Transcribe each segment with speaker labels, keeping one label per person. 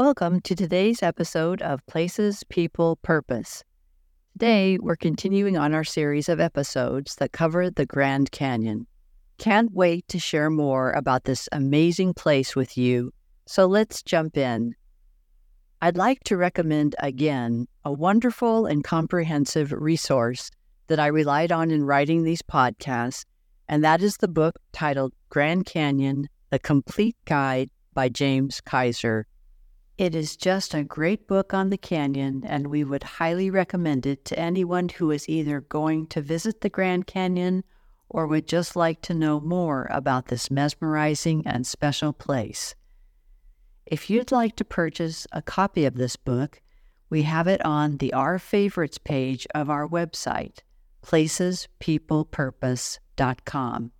Speaker 1: Welcome to today's episode of Places, People, Purpose. Today, we're continuing on our series of episodes that cover the Grand Canyon. Can't wait to share more about this amazing place with you, so let's jump in. I'd like to recommend again a wonderful and comprehensive resource that I relied on in writing these podcasts, and that is the book titled Grand Canyon The Complete Guide by James Kaiser. It is just a great book on the canyon, and we would highly recommend it to anyone who is either going to visit the Grand Canyon or would just like to know more about this mesmerizing and special place. If you'd like to purchase a copy of this book, we have it on the Our Favorites page of our website, placespeoplepurpose.com.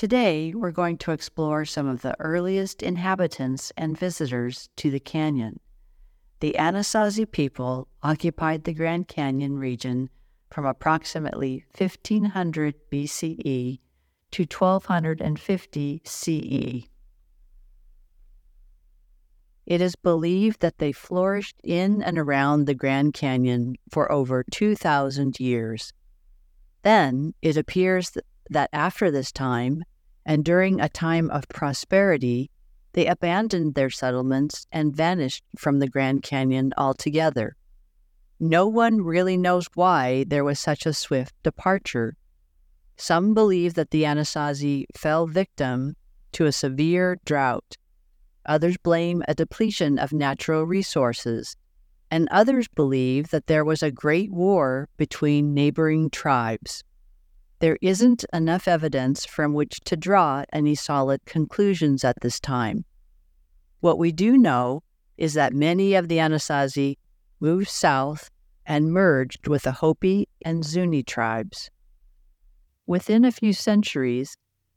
Speaker 1: Today, we're going to explore some of the earliest inhabitants and visitors to the canyon. The Anasazi people occupied the Grand Canyon region from approximately 1500 BCE to 1250 CE. It is believed that they flourished in and around the Grand Canyon for over 2,000 years. Then it appears that after this time, and during a time of prosperity, they abandoned their settlements and vanished from the Grand Canyon altogether. No one really knows why there was such a swift departure. Some believe that the Anasazi fell victim to a severe drought Others blame a depletion of natural resources. And others believe that there was a great war between neighboring tribes. There isn't enough evidence from which to draw any solid conclusions at this time. What we do know is that many of the Anasazi moved south and merged with the Hopi and Zuni tribes. Within a few centuries,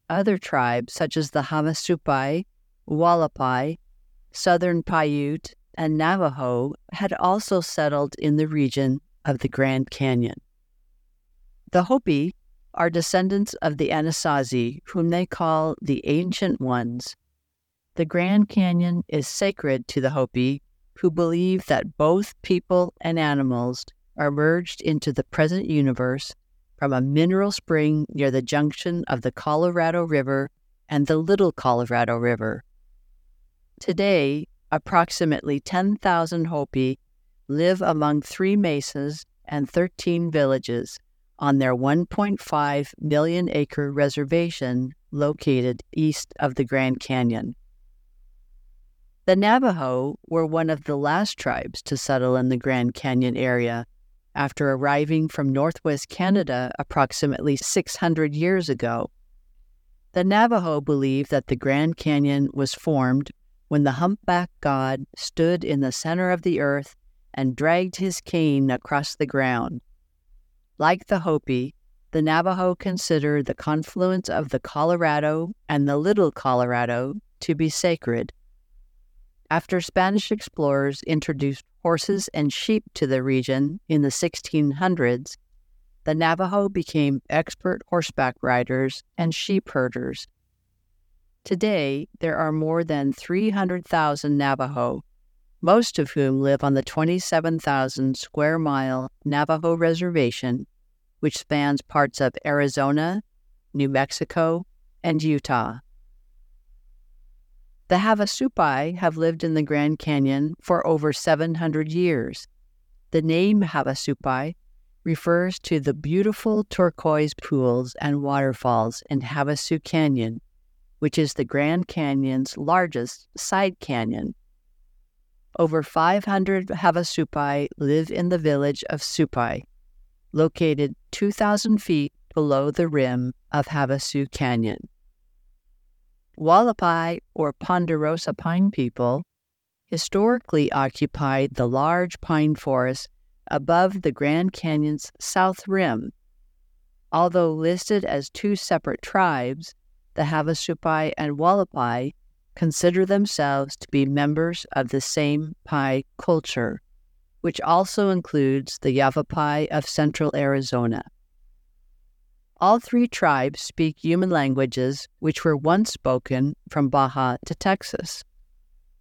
Speaker 1: other tribes such as the Havasupai Hualapai, Southern Paiute, and Navajo had also settled in the region of the Grand Canyon. The Hopi are descendants of the Anasazi, whom they call the Ancient Ones. The Grand Canyon is sacred to the Hopi, who believe that both people and animals are merged into the present universe from a mineral spring near the junction of the Colorado River and the Little Colorado River. Today, approximately 10,000 Hopi live among three mesas and 13 villages on their 1.5 million acre reservation located east of the Grand Canyon. The Navajo were one of the last tribes to settle in the Grand Canyon area after arriving from northwest Canada approximately 600 years ago. The Navajo believe that the Grand Canyon was formed when the humpback god stood in the center of the earth and dragged his cane across the ground. Like the Hopi, the Navajo consider the confluence of the Colorado and the Little Colorado to be sacred. After Spanish explorers introduced horses and sheep to the region in the 1600s, the Navajo became expert horseback riders and sheep herders Today, there are more than 300,000 Navajo, most of whom live on the 27,000 square mile Navajo Reservation, which spans parts of Arizona, New Mexico, and Utah. The Havasupai have lived in the Grand Canyon for over 700 years. The name Havasupai refers to the beautiful turquoise pools and waterfalls in Havasu Canyon which is the Grand Canyon's largest side canyon. Over 500 Havasupai live in the village of Supai, located 2,000 feet below the rim of Havasu Canyon. Hualapai, or Ponderosa pine people, historically occupied the large pine forest above the Grand Canyon's south rim. Although listed as two separate tribes, the Havasupai and Hualapai consider themselves to be members of the same Pai culture, which also includes the Yavapai of central Arizona. All three tribes speak Yuman languages which were once spoken from Baja to Texas.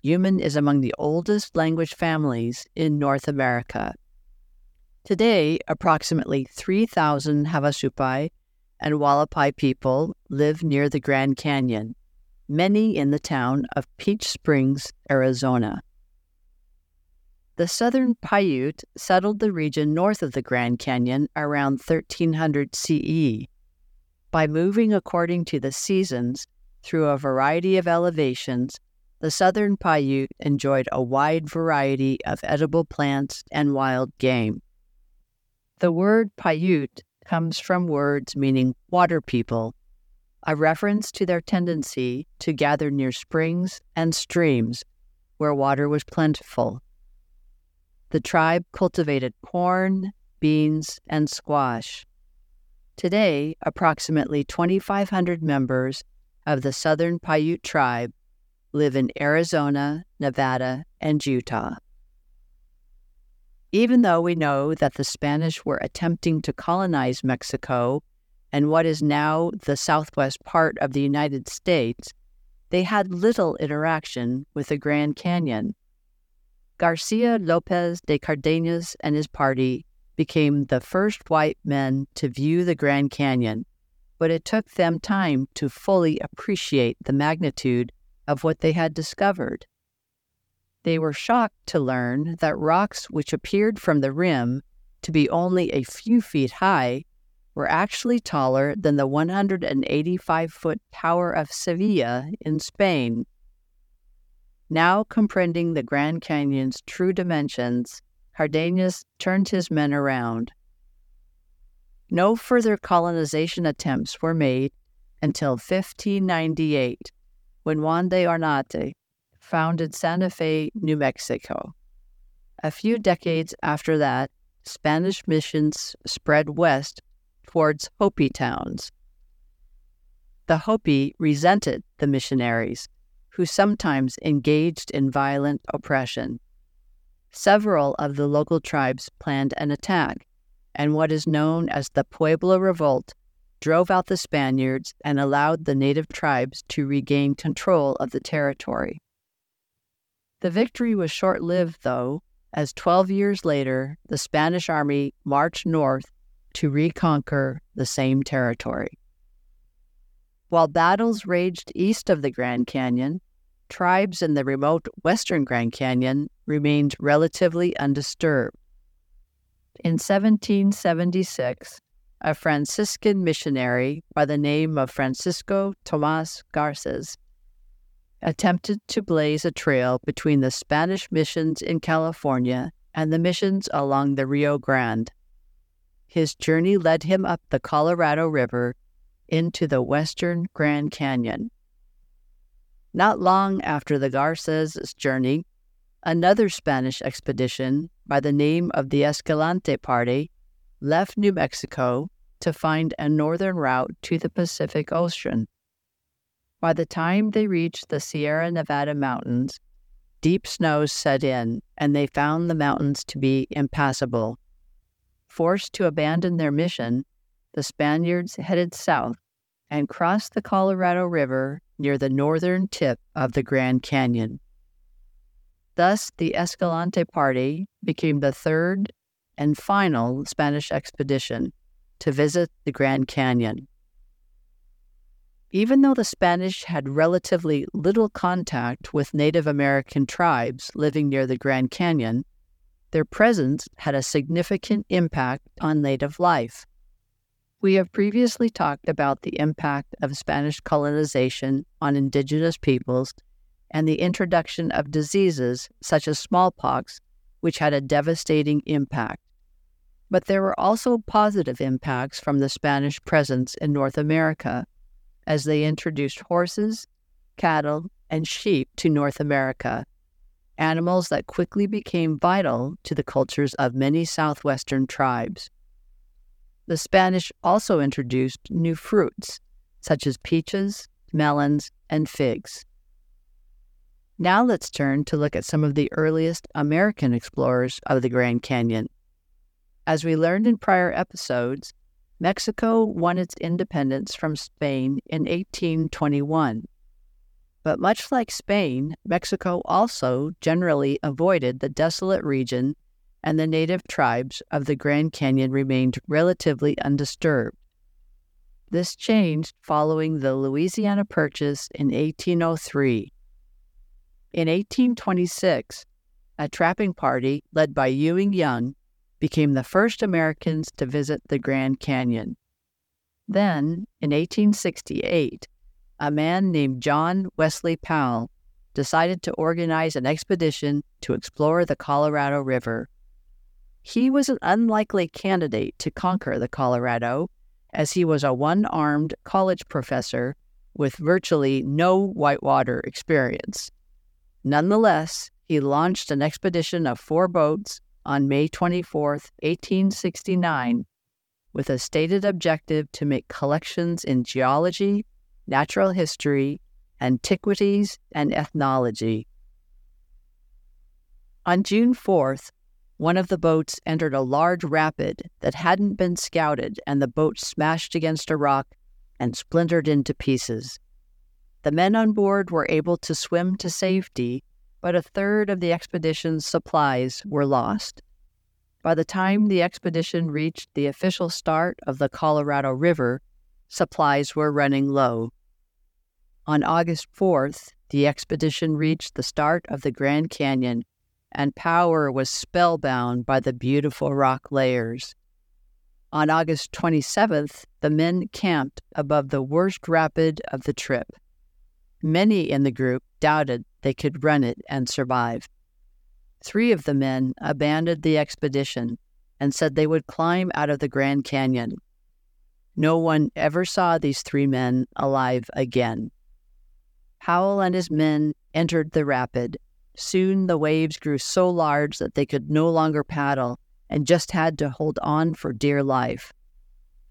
Speaker 1: Yuman is among the oldest language families in North America. Today, approximately 3,000 Havasupai and Hualapai people live near the Grand Canyon, many in the town of Peach Springs, Arizona. The southern Paiute settled the region north of the Grand Canyon around 1300 CE. By moving according to the seasons through a variety of elevations, the southern Paiute enjoyed a wide variety of edible plants and wild game. The word Paiute comes from words meaning water people, a reference to their tendency to gather near springs and streams where water was plentiful. The tribe cultivated corn, beans, and squash. Today, approximately 2,500 members of the Southern Paiute tribe live in Arizona, Nevada, and Utah. Even though we know that the Spanish were attempting to colonize Mexico and what is now the southwest part of the United States, they had little interaction with the Grand Canyon. Garcia Lopez de Cardenas and his party became the first white men to view the Grand Canyon, but it took them time to fully appreciate the magnitude of what they had discovered. They were shocked to learn that rocks which appeared from the rim to be only a few feet high were actually taller than the 185 foot Tower of Sevilla in Spain. Now comprehending the Grand Canyon's true dimensions, Cardenas turned his men around. No further colonization attempts were made until 1598 when Juan de Oñate founded Santa Fe, New Mexico. A few decades after that, Spanish missions spread west towards Hopi towns. The Hopi resented the missionaries, who sometimes engaged in violent oppression. Several of the local tribes planned an attack, and what is known as the Pueblo Revolt drove out the Spaniards and allowed the native tribes to regain control of the territory. The victory was short lived, though, as 12 years later the Spanish army marched north to reconquer the same territory. While battles raged east of the Grand Canyon, tribes in the remote western Grand Canyon remained relatively undisturbed. In 1776, a Franciscan missionary by the name of Francisco Tomas Garces attempted to blaze a trail between the Spanish missions in California and the missions along the Rio Grande. His journey led him up the Colorado River into the western Grand Canyon. Not long after the Garces' journey, another Spanish expedition by the name of the Escalante Party left New Mexico to find a northern route to the Pacific Ocean. By the time they reached the Sierra Nevada mountains, deep snows set in, and they found the mountains to be impassable. Forced to abandon their mission, the Spaniards headed south and crossed the Colorado River near the northern tip of the Grand Canyon. Thus, the Escalante Party became the third and final Spanish expedition to visit the Grand Canyon. Even though the Spanish had relatively little contact with Native American tribes living near the Grand Canyon, their presence had a significant impact on native life. We have previously talked about the impact of Spanish colonization on indigenous peoples and the introduction of diseases such as smallpox, which had a devastating impact. But there were also positive impacts from the Spanish presence in North America, as they introduced horses, cattle, and sheep to North America, animals that quickly became vital to the cultures of many southwestern tribes. The Spanish also introduced new fruits, such as peaches, melons, and figs. Now let's turn to look at some of the earliest American explorers of the Grand Canyon. As we learned in prior episodes, Mexico won its independence from Spain in 1821. But much like Spain, Mexico also generally avoided the desolate region, and the native tribes of the Grand Canyon remained relatively undisturbed. This changed following the Louisiana Purchase in 1803. In 1826, a trapping party led by Ewing Young became the first Americans to visit the Grand Canyon. Then, in 1868, a man named John Wesley Powell decided to organize an expedition to explore the Colorado River. He was an unlikely candidate to conquer the Colorado, as he was a one armed college professor with virtually no whitewater experience. Nonetheless, he launched an expedition of four boats on May 24, 1869, with a stated objective to make collections in geology, natural history, antiquities, and ethnology. On June 4th, one of the boats entered a large rapid that hadn't been scouted, and the boat smashed against a rock and splintered into pieces. The men on board were able to swim to safety, but a third of the expedition's supplies were lost. By the time the expedition reached the official start of the Colorado River, supplies were running low. On August 4th, the expedition reached the start of the Grand Canyon, and Powell was spellbound by the beautiful rock layers. On August 27th, the men camped above the worst rapid of the trip. Many in the group doubted they could run it and survive. Three of the men abandoned the expedition and said they would climb out of the Grand Canyon. No one ever saw these three men alive again. Powell and his men entered the rapid. Soon the waves grew so large that they could no longer paddle and just had to hold on for dear life.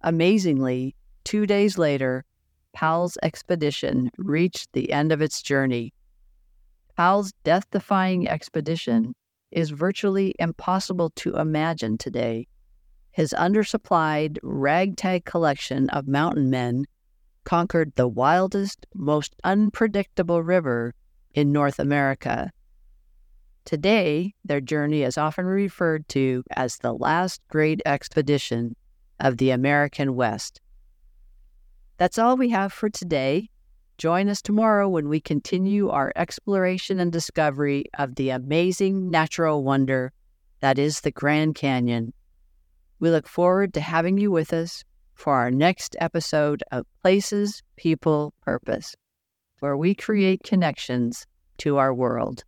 Speaker 1: Amazingly, two days later, Powell's expedition reached the end of its journey. Powell's death defying expedition is virtually impossible to imagine today his undersupplied ragtag collection of mountain men conquered the wildest, most unpredictable river in North America. Today, their journey is often referred to as the last great expedition of the American West. That's all we have for today. Join us tomorrow when we continue our exploration and discovery of the amazing natural wonder that is the Grand Canyon. We look forward to having you with us for our next episode of Places, People, Purpose, where we create connections to our world.